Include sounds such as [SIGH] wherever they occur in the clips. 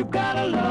You've got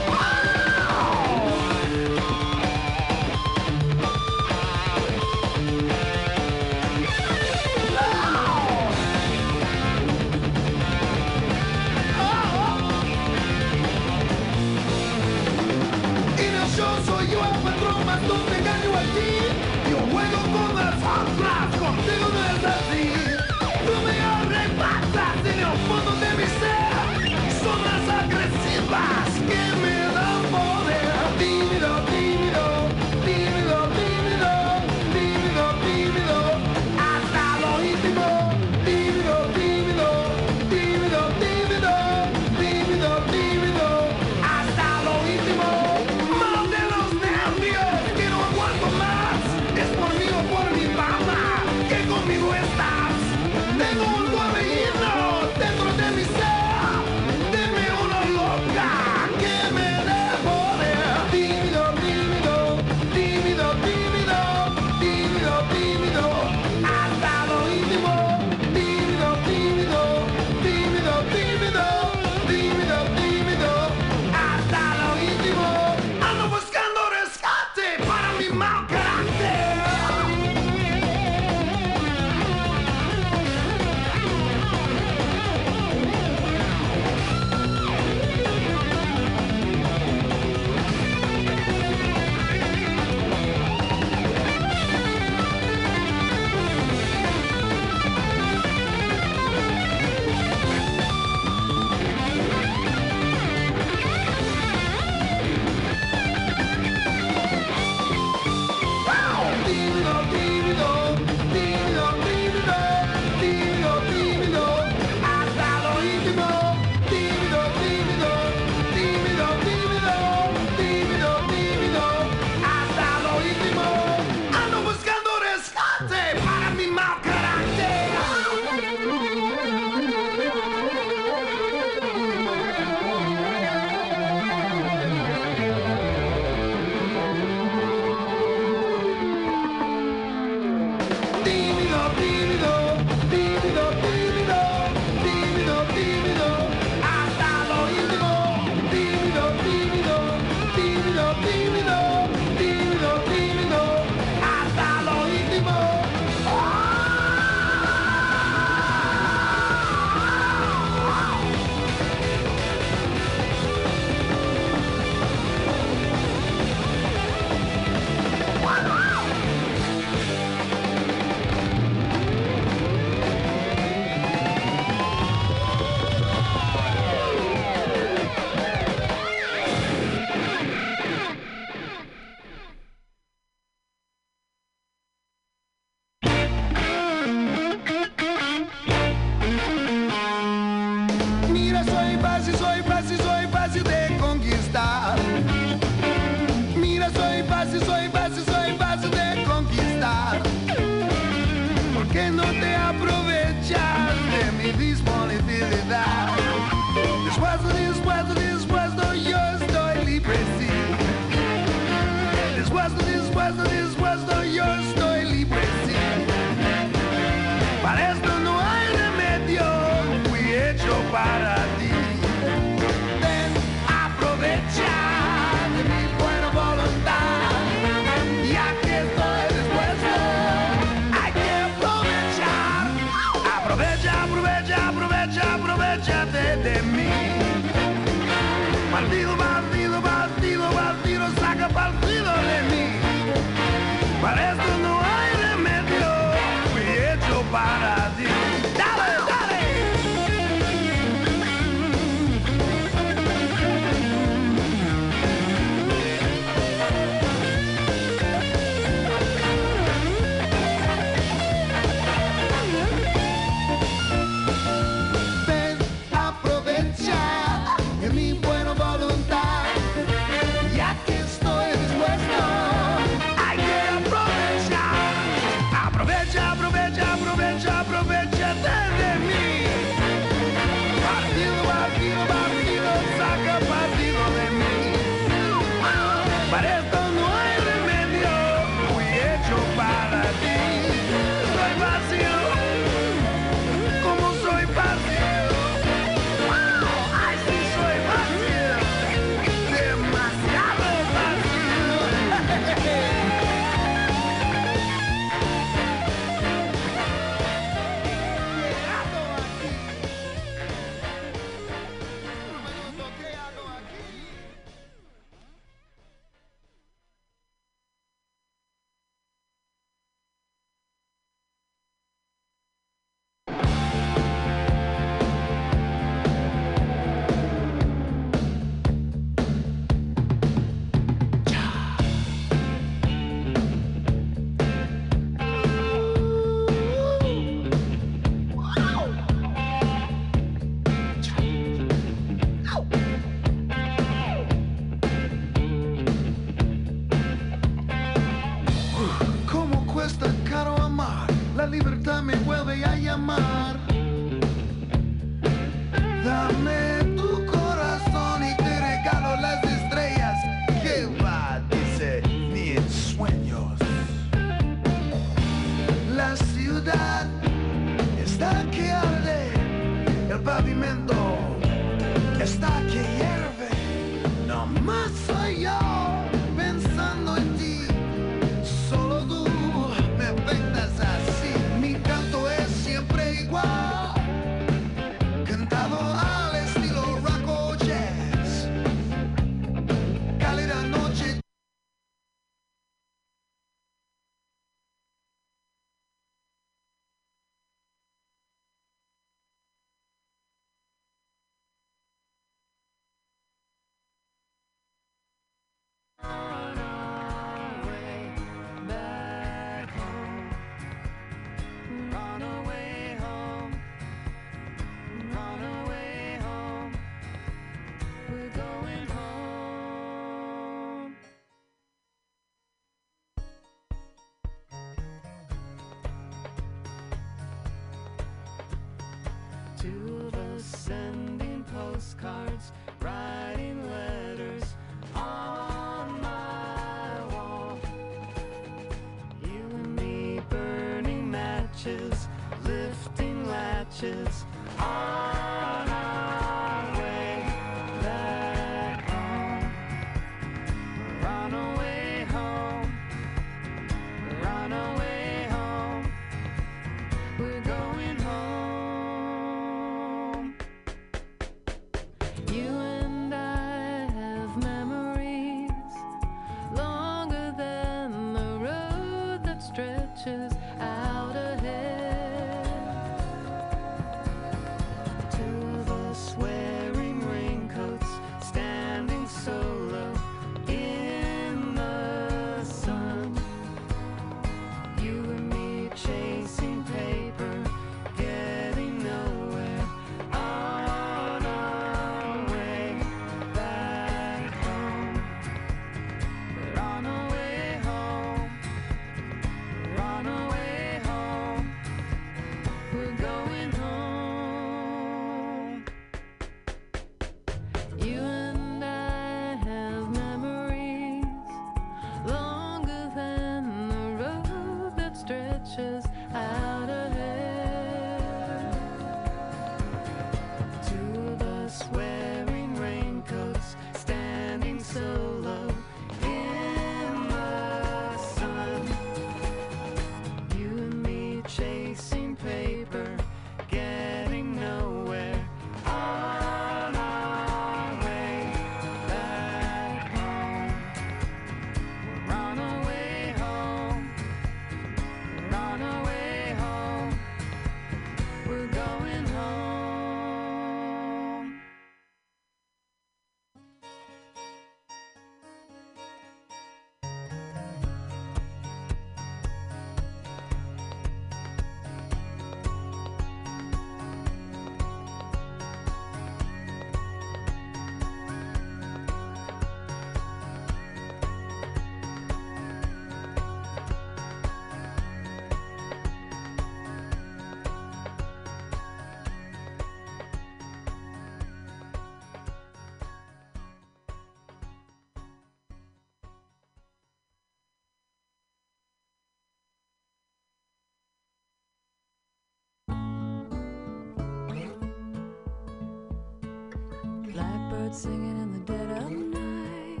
singing in the dead of night.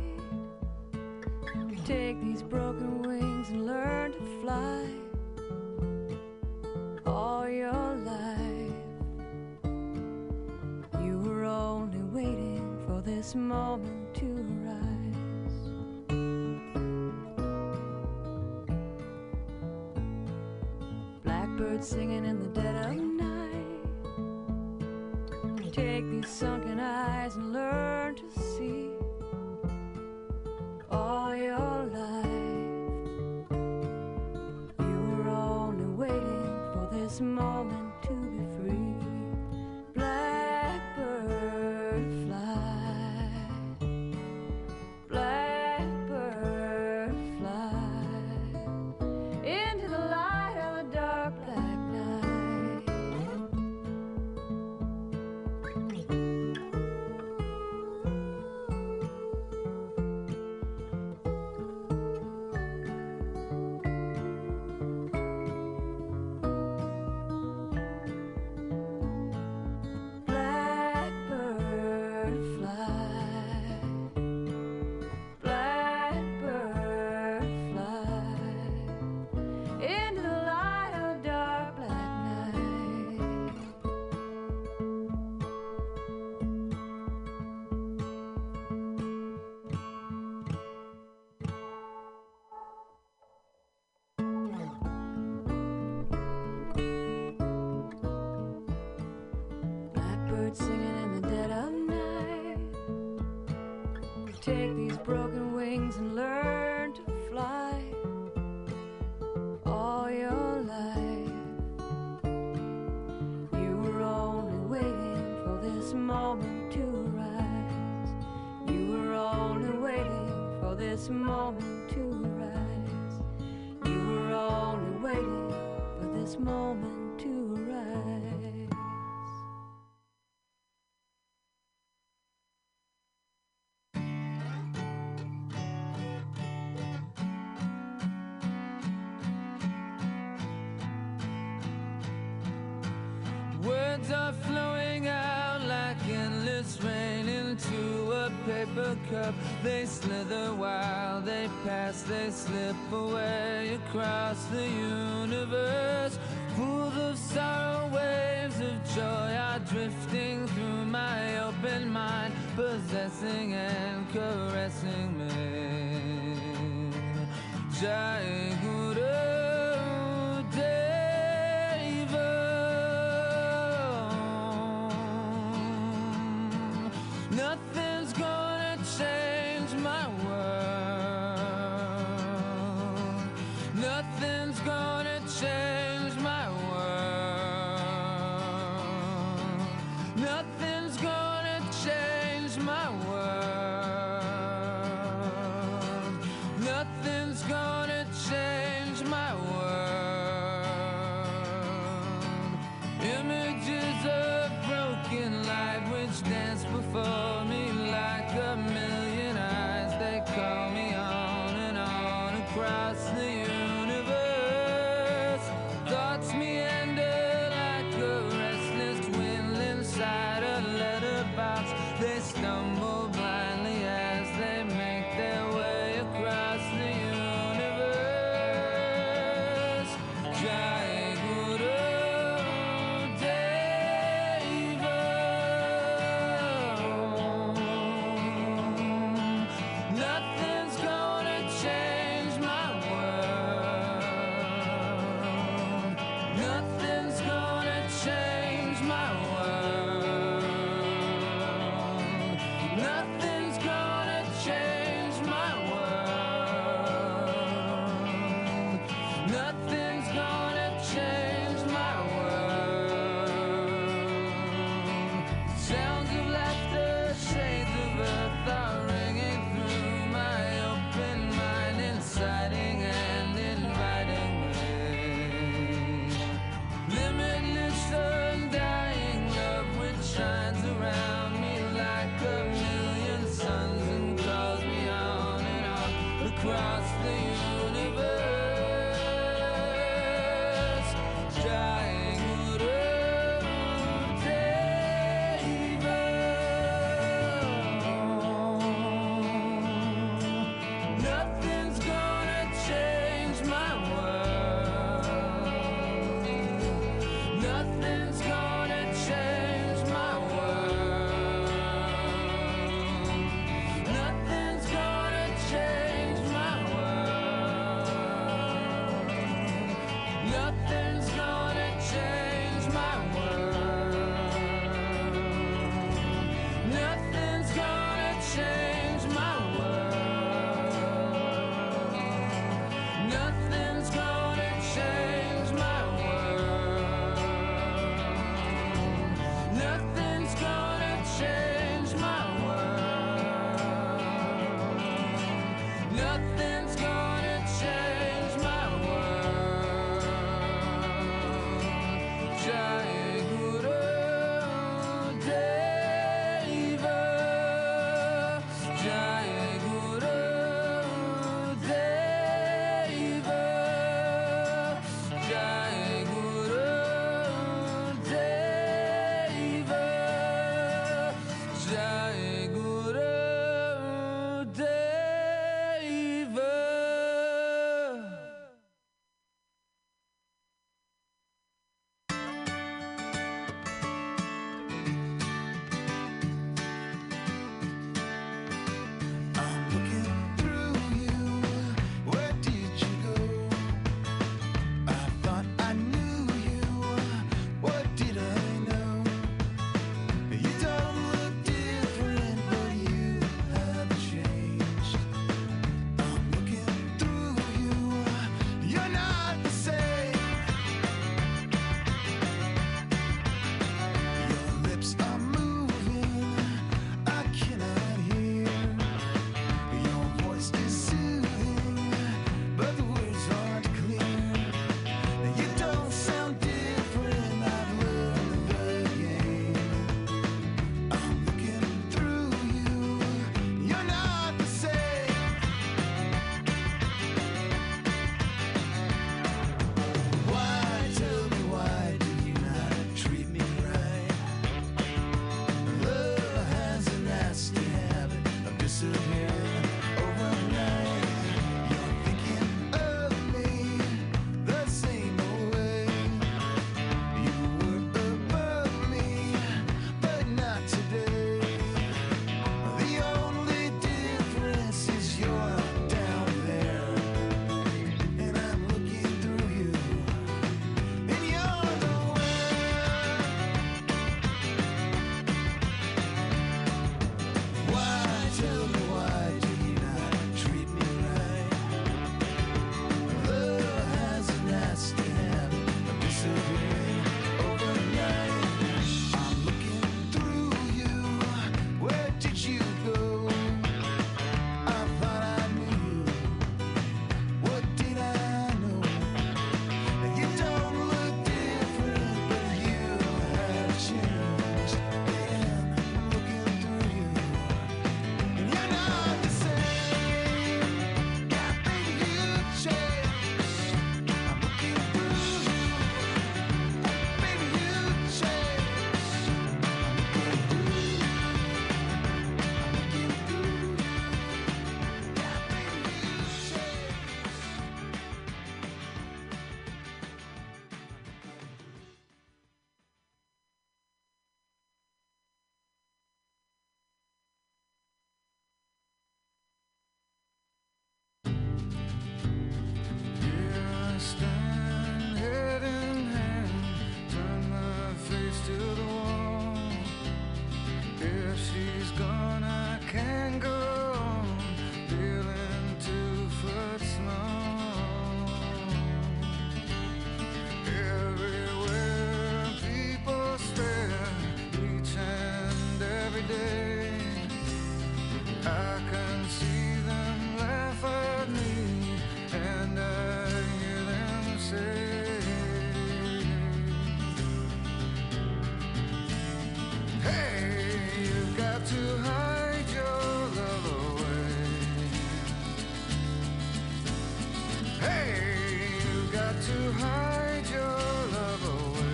Take these broken wings and learn to fly all your life. You were only waiting for this moment to arise. Blackbirds singing small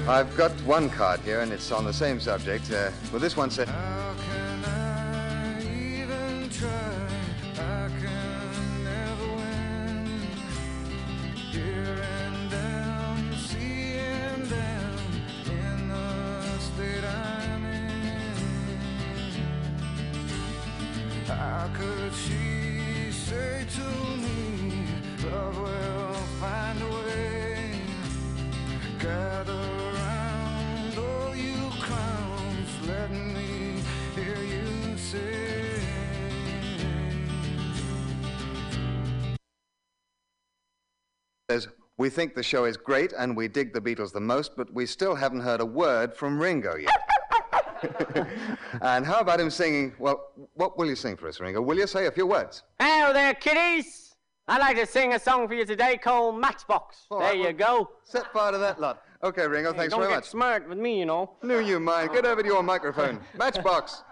I've got one card here, and it's on the same subject. Uh, well, this one said, We think the show is great and we dig the Beatles the most, but we still haven't heard a word from Ringo yet. [LAUGHS] and how about him singing? Well, what will you sing for us, Ringo? Will you say a few words? Hello there, kiddies. I'd like to sing a song for you today called Matchbox. Oh, All there right, you well, go. Set fire to that lot. Okay, Ringo, thanks very much. Don't get smart with me, you know. Knew you mind. Get over to your microphone. [LAUGHS] Matchbox.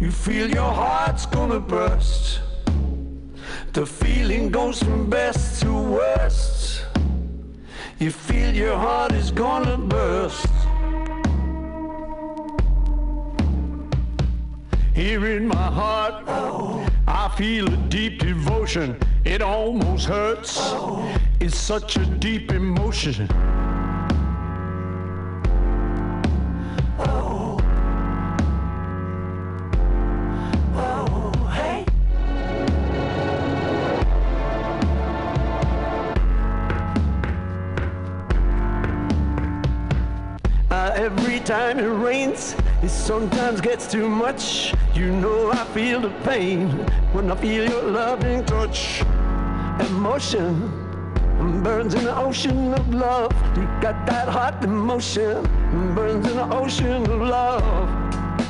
You feel your heart's gonna burst. The feeling goes from best to worst. You feel your heart is gonna burst. Here in my heart I feel a deep devotion. It almost hurts. It's such a too much. You know I feel the pain when I feel your loving touch. Emotion burns in the ocean of love. You got that hot emotion burns in the ocean of love.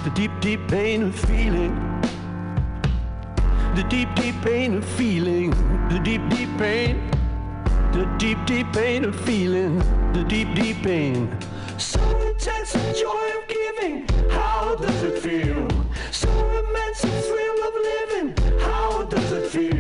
The deep, deep pain of feeling. The deep, deep pain of feeling. The deep, deep pain. The deep, deep pain of feeling. The deep, deep pain. So intense the joy of giving. How does it feel? So immense thrill of living. How does it feel?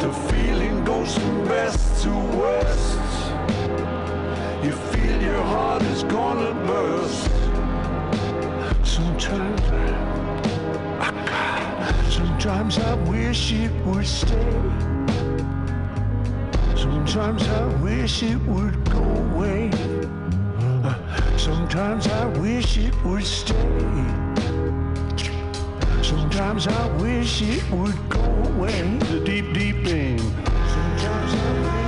The feeling goes from best to worst. You feel your heart is gonna burst. Sometimes I, sometimes I wish it would stay. Sometimes I wish it would go away. Sometimes I wish it would stay. Sometimes I wish it would go away. The deep, deep thing. Sometimes I wish.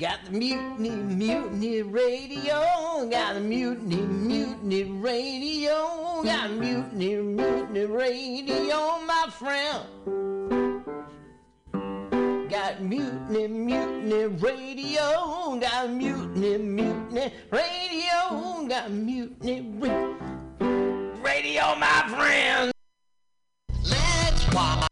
Got the mutiny, mutiny radio. Got the mutiny, mutiny radio. Got the mutiny, mutiny radio, my friend. Got mutiny, mutiny radio. Got mutiny, mutiny radio. Got mutiny ra- radio, my friend. Let's walk.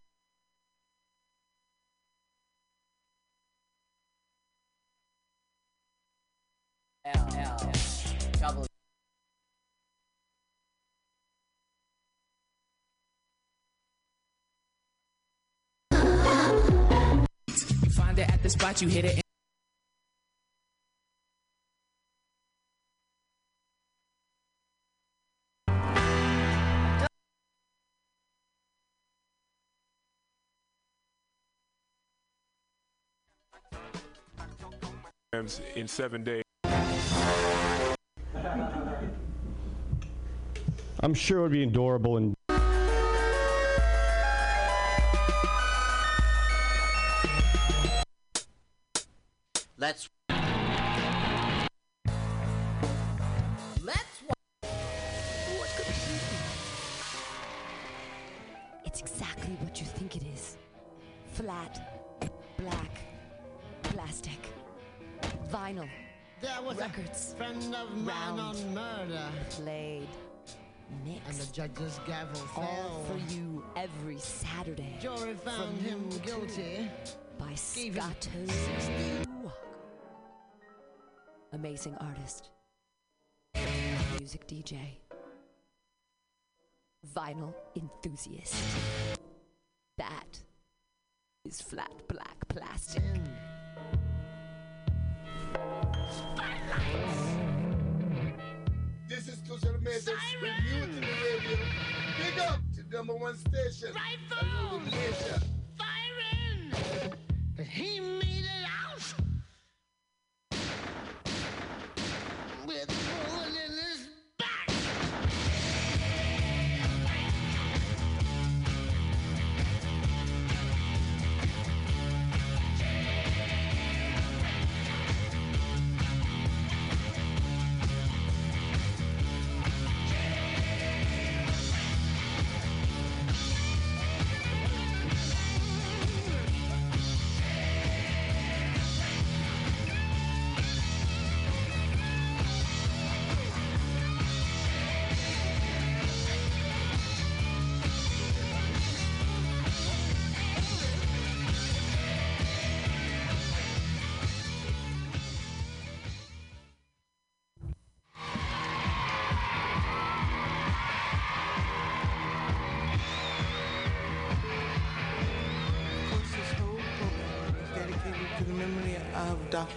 Find it at the spot, you hit it. in seven days. I'm sure it would be adorable and Let's. Let's. It's exactly what you think it is. Flat, black, plastic, vinyl, There was records, a friend of mine round, on murder. played, mixed. And the judge's gavel All fell. for you every Saturday. Jury found him guilty. By Gave Amazing artist. Music DJ. Vinyl enthusiast. That is flat black plastic. This is Tushar Message with Mutiny Radio. Big up to number one station. Right phone. But he made it out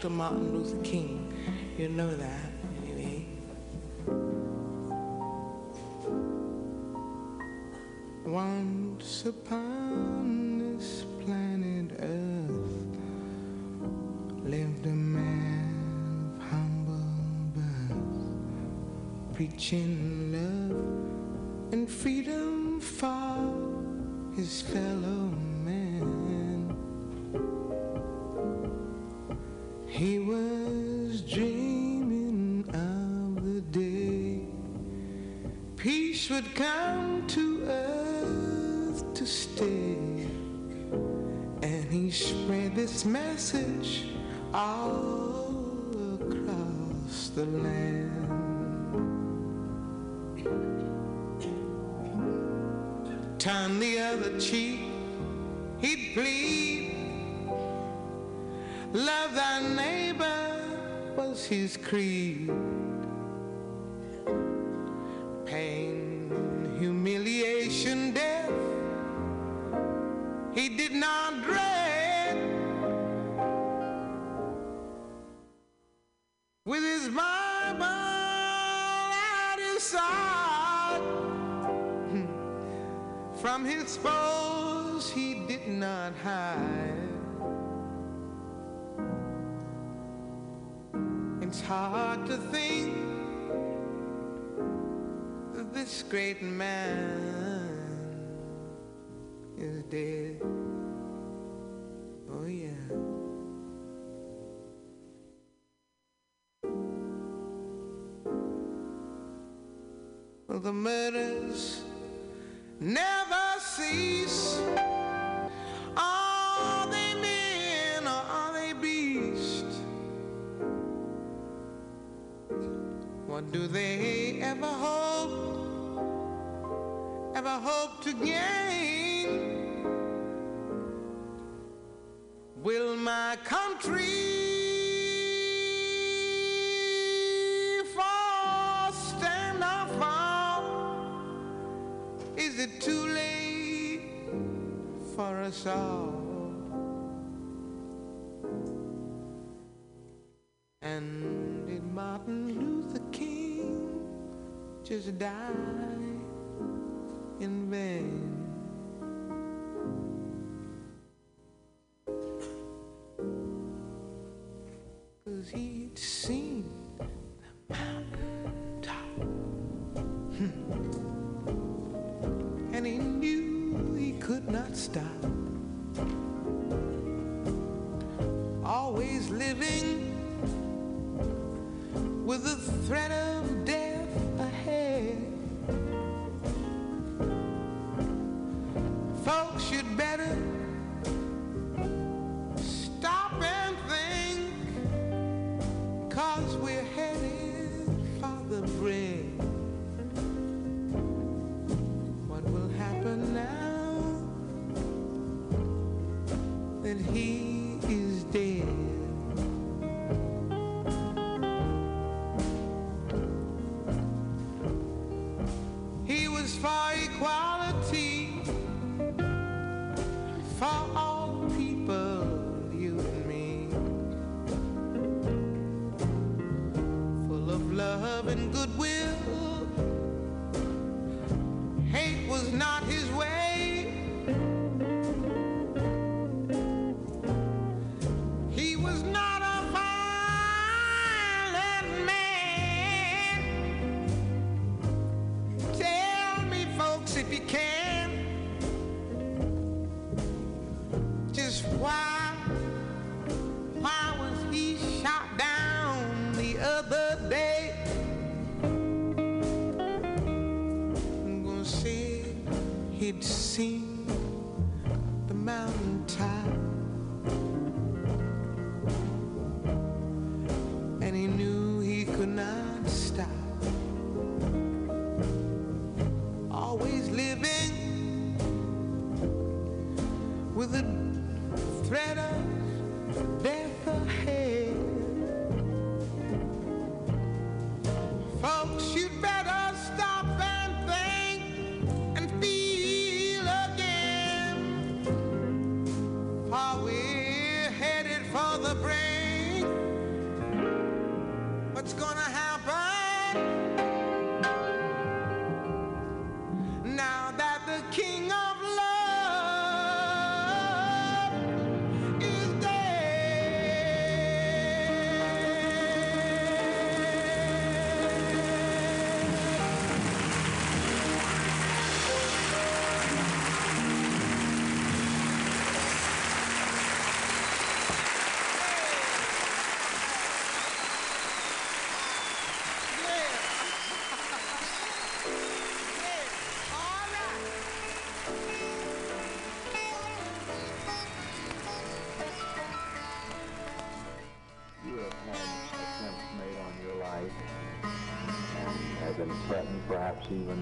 Dr. Martin Luther King. You know that, anyway. Once upon this planet Earth lived a man of humble birth, preaching love and freedom for his fellow message all across the land. Turn the other cheek, he'd plead. Love thy neighbor was his creed. Great man is dead. Oh, yeah. Well, the murders never cease. Are they men or are they beasts? What do they ever hope, ever hope to gain? Will my country? Is it too late for us all? And did Martin Luther King just die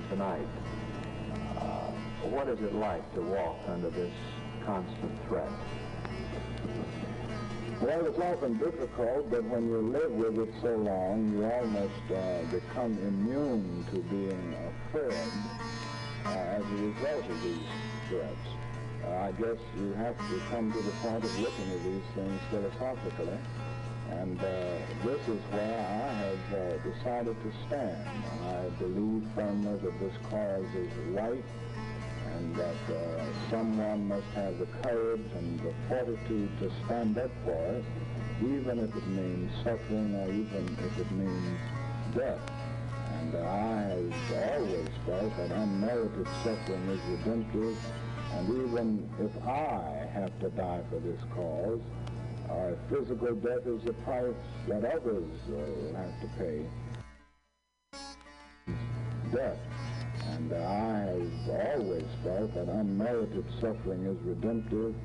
tonight. Uh, what is it like to walk under this constant threat? Well, it's often difficult, but when you live with it so long, you almost uh, become immune to being afraid uh, as a result of these threats. Uh, I guess you have to come to the point of looking at these things philosophically, and uh, this is where I have uh, decided to stand. I believe firmly that this cause is right, and that uh, someone must have the courage and the fortitude to stand up for it, even if it means suffering or even if it means death. And I have always felt that unmerited suffering is redemptive, and even if I have to die for this cause, uh, physical death is the price that others uh, have to pay. Death. And I have always felt that unmerited suffering is redemptive,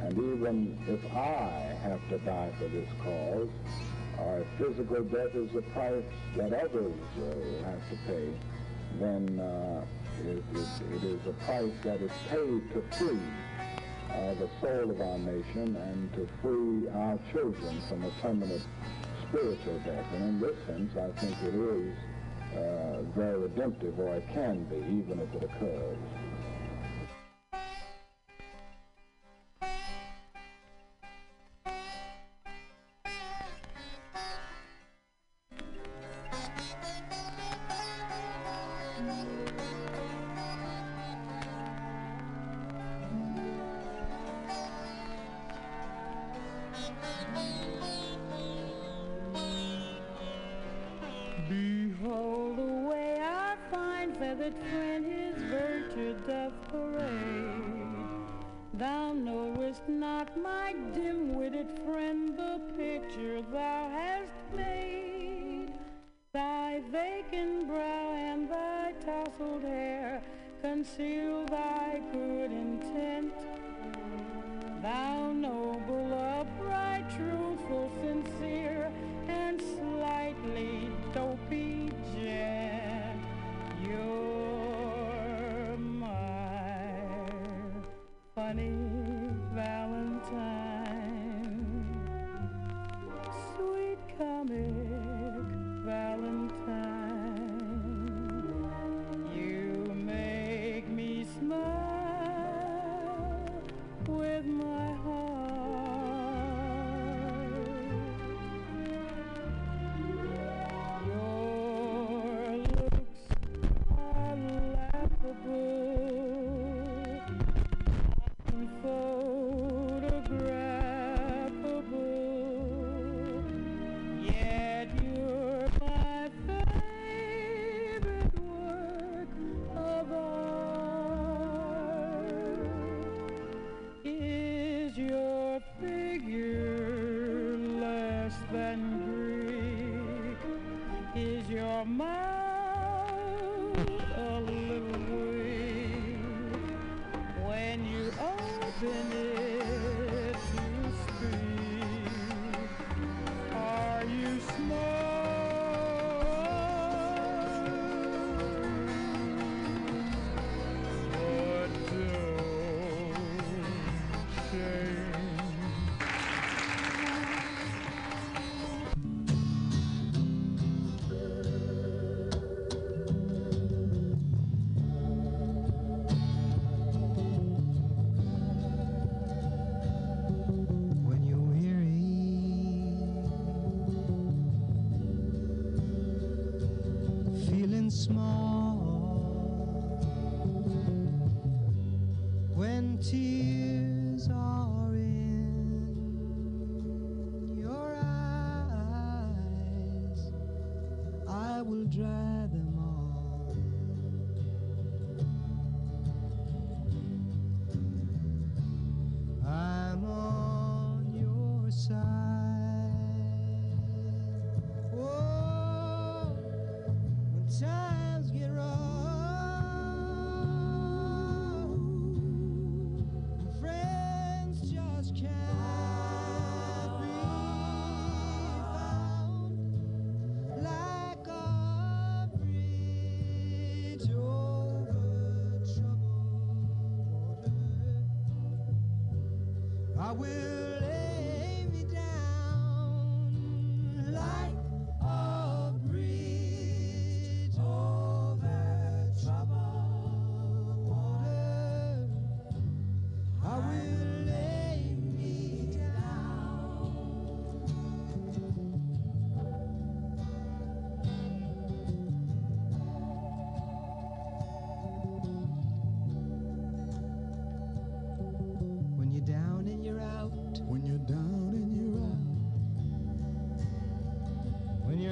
and even if I have to die for this cause, uh, physical death is the price that others uh, have to pay, then uh, it, it, it is a price that is paid to free uh, the soul of our nation and to free our children from a permanent spiritual death. And in this sense, I think it is uh, very redemptive, or it can be, even if it occurs. Feathered friend his virtue doth parade. Thou knowest not, my dim-witted friend, the picture thou hast made. Thy vacant brow and thy tousled hair conceal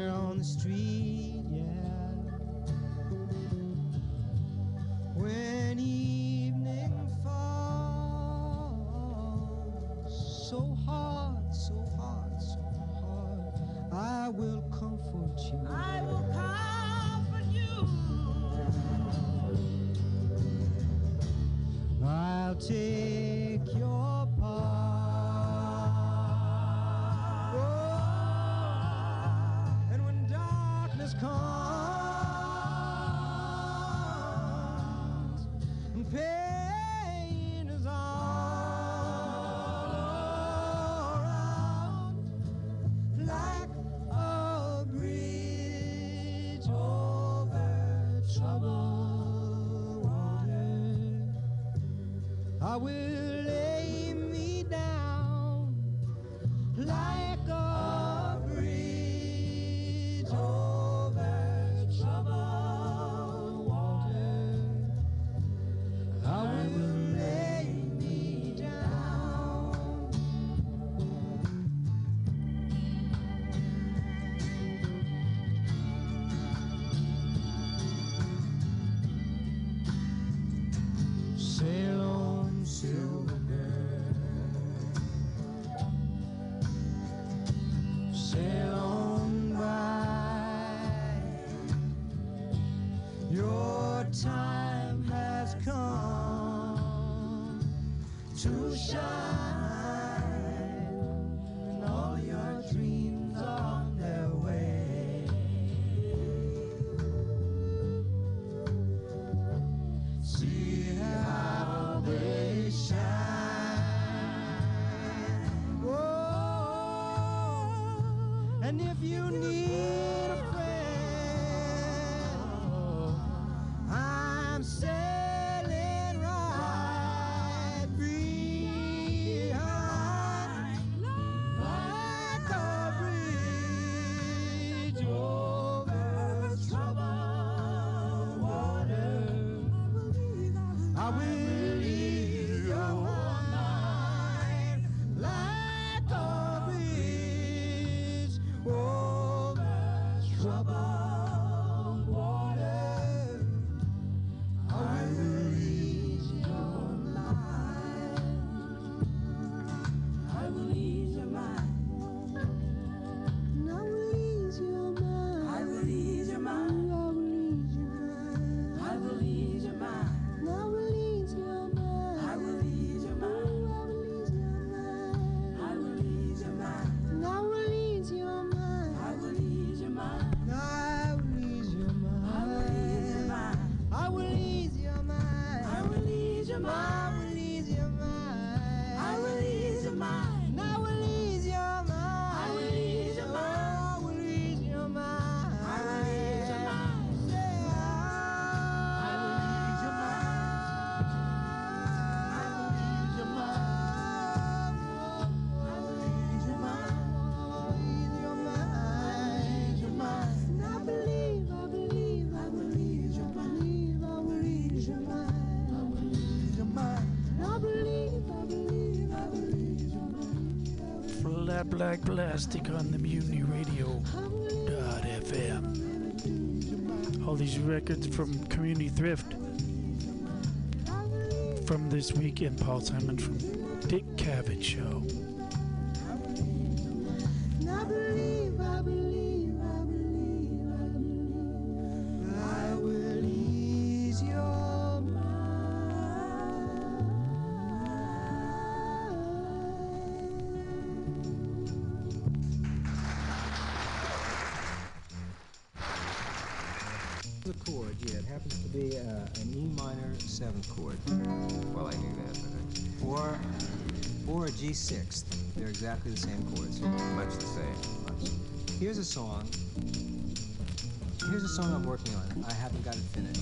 on the street, yeah. Black Plastic on the Mutiny Radio FM. All these records from Community Thrift from this weekend. Paul Simon from Dick Cavett Show. exactly the same chords. Much the same. Much. Here's a song. Here's a song I'm working on. I haven't got it finished.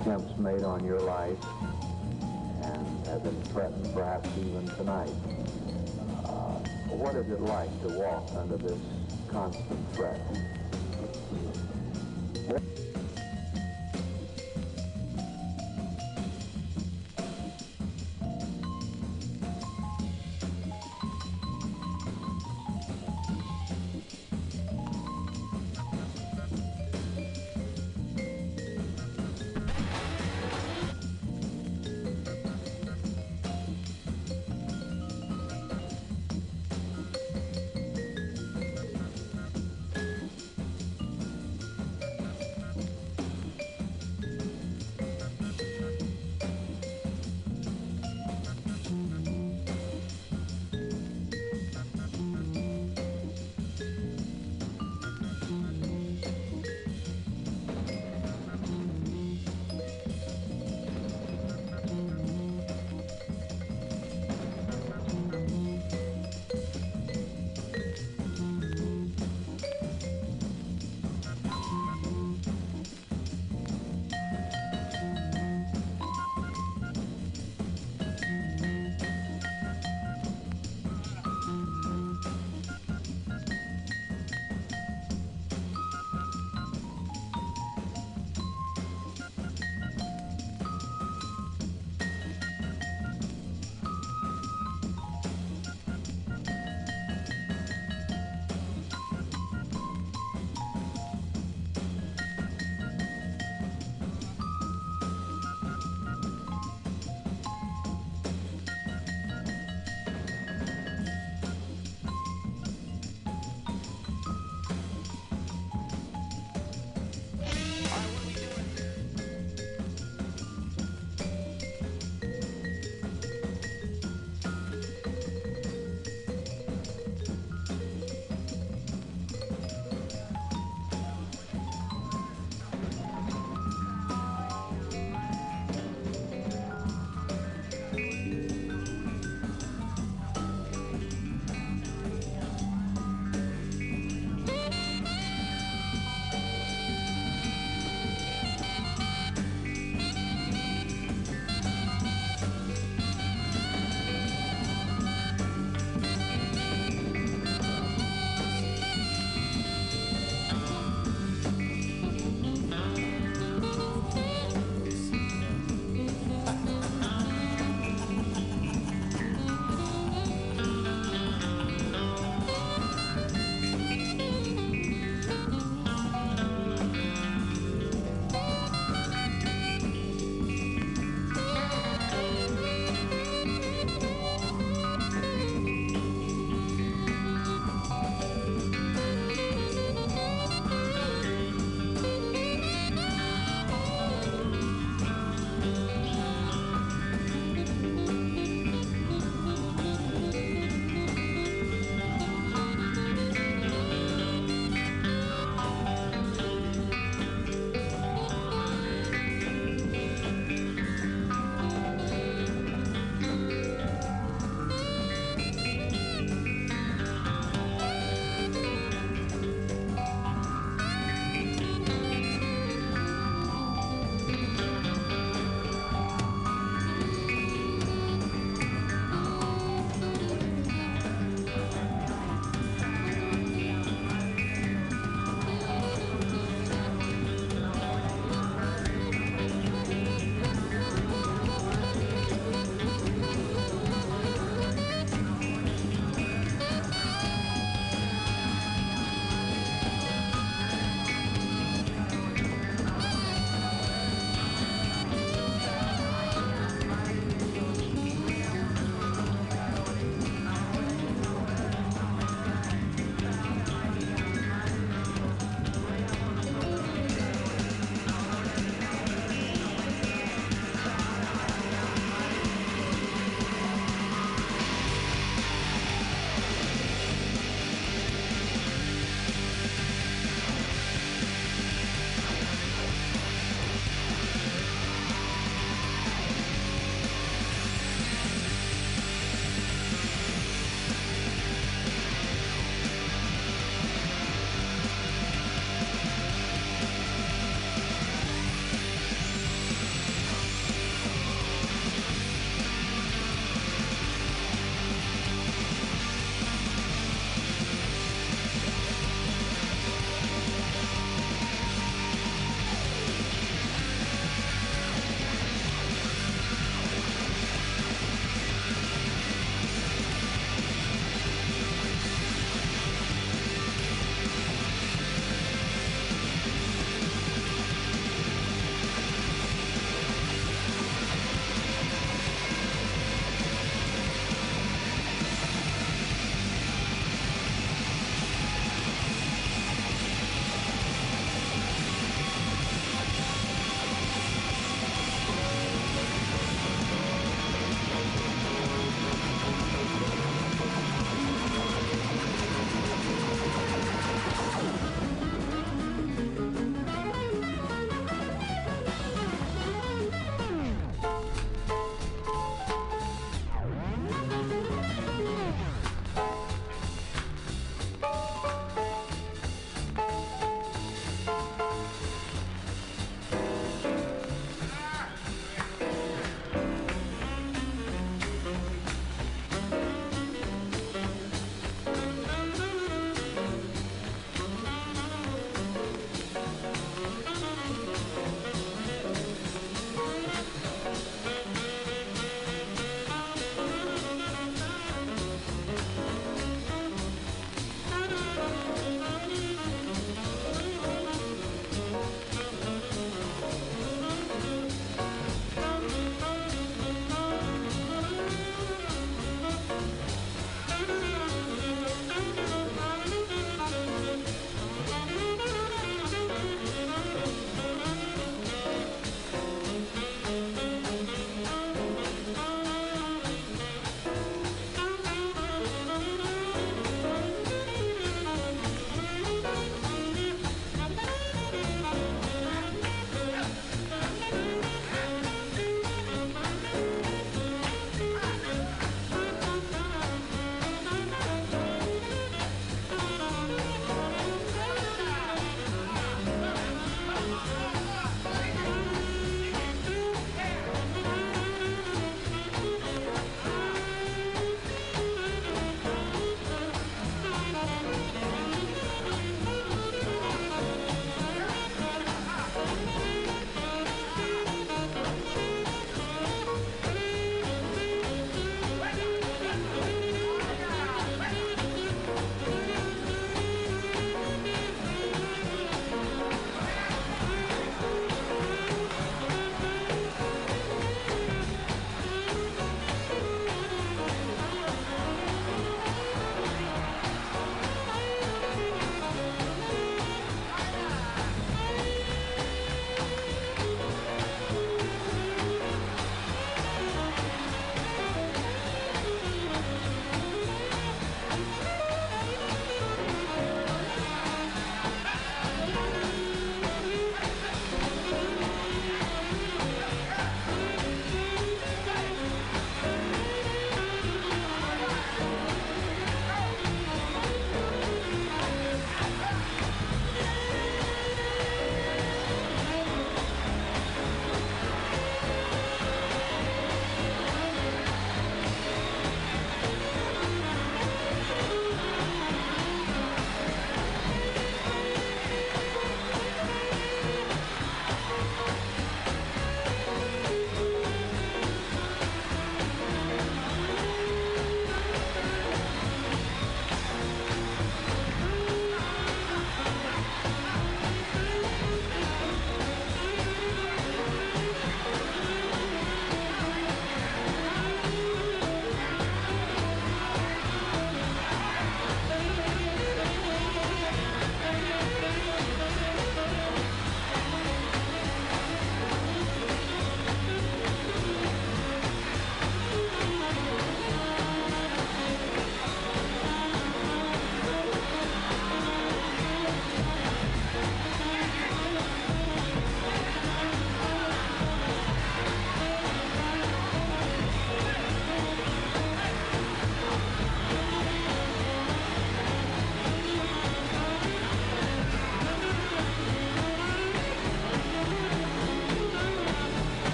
Attempts made on your life and have been threatened perhaps even tonight. Uh, what is it like to walk under this constant threat?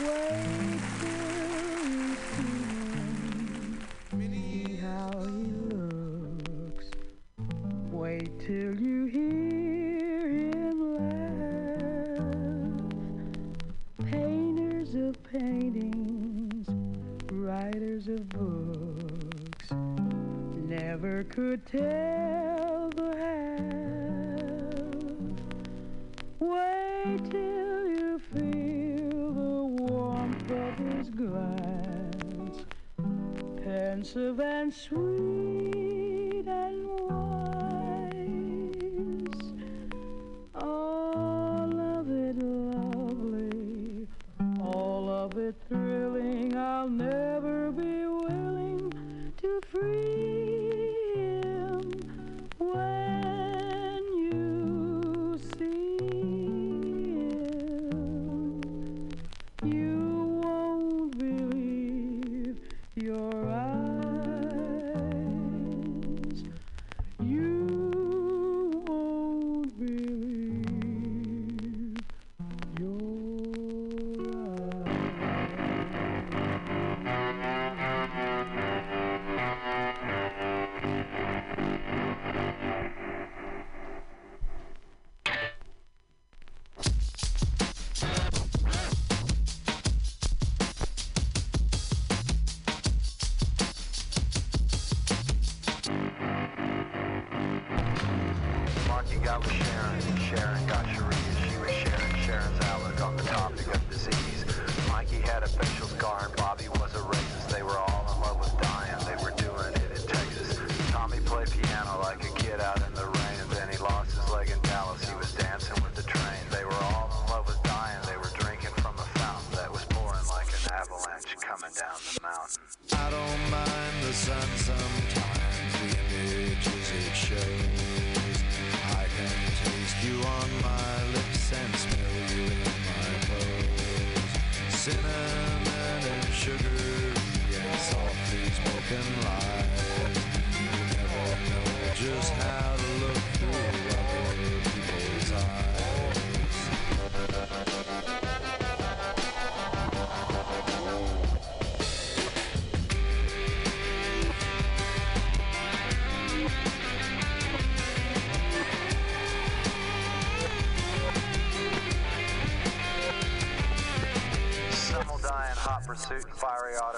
Wait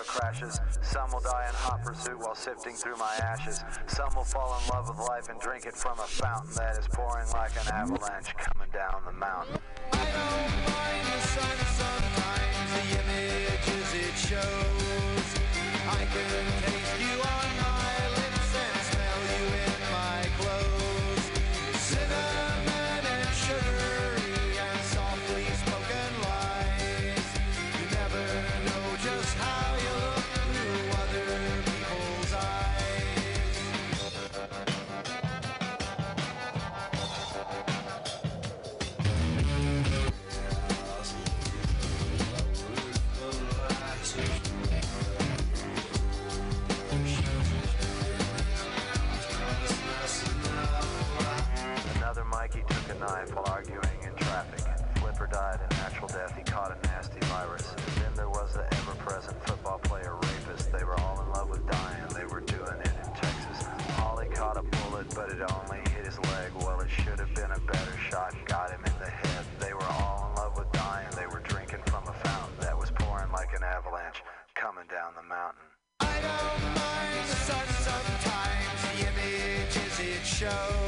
auto crashes. Some will die in hot pursuit while sifting through my ashes. Some will fall in love with life and drink it from a fountain that is pouring like an avalanche arguing in traffic. Flipper died a natural death. He caught a nasty virus. Then there was the ever-present football player rapist. They were all in love with dying. They were doing it in Texas. Ollie caught a bullet, but it only hit his leg. Well, it should have been a better shot. Got him in the head. They were all in love with dying. They were drinking from a fountain that was pouring like an avalanche coming down the mountain. I don't mind the sun sometimes, the images it shows.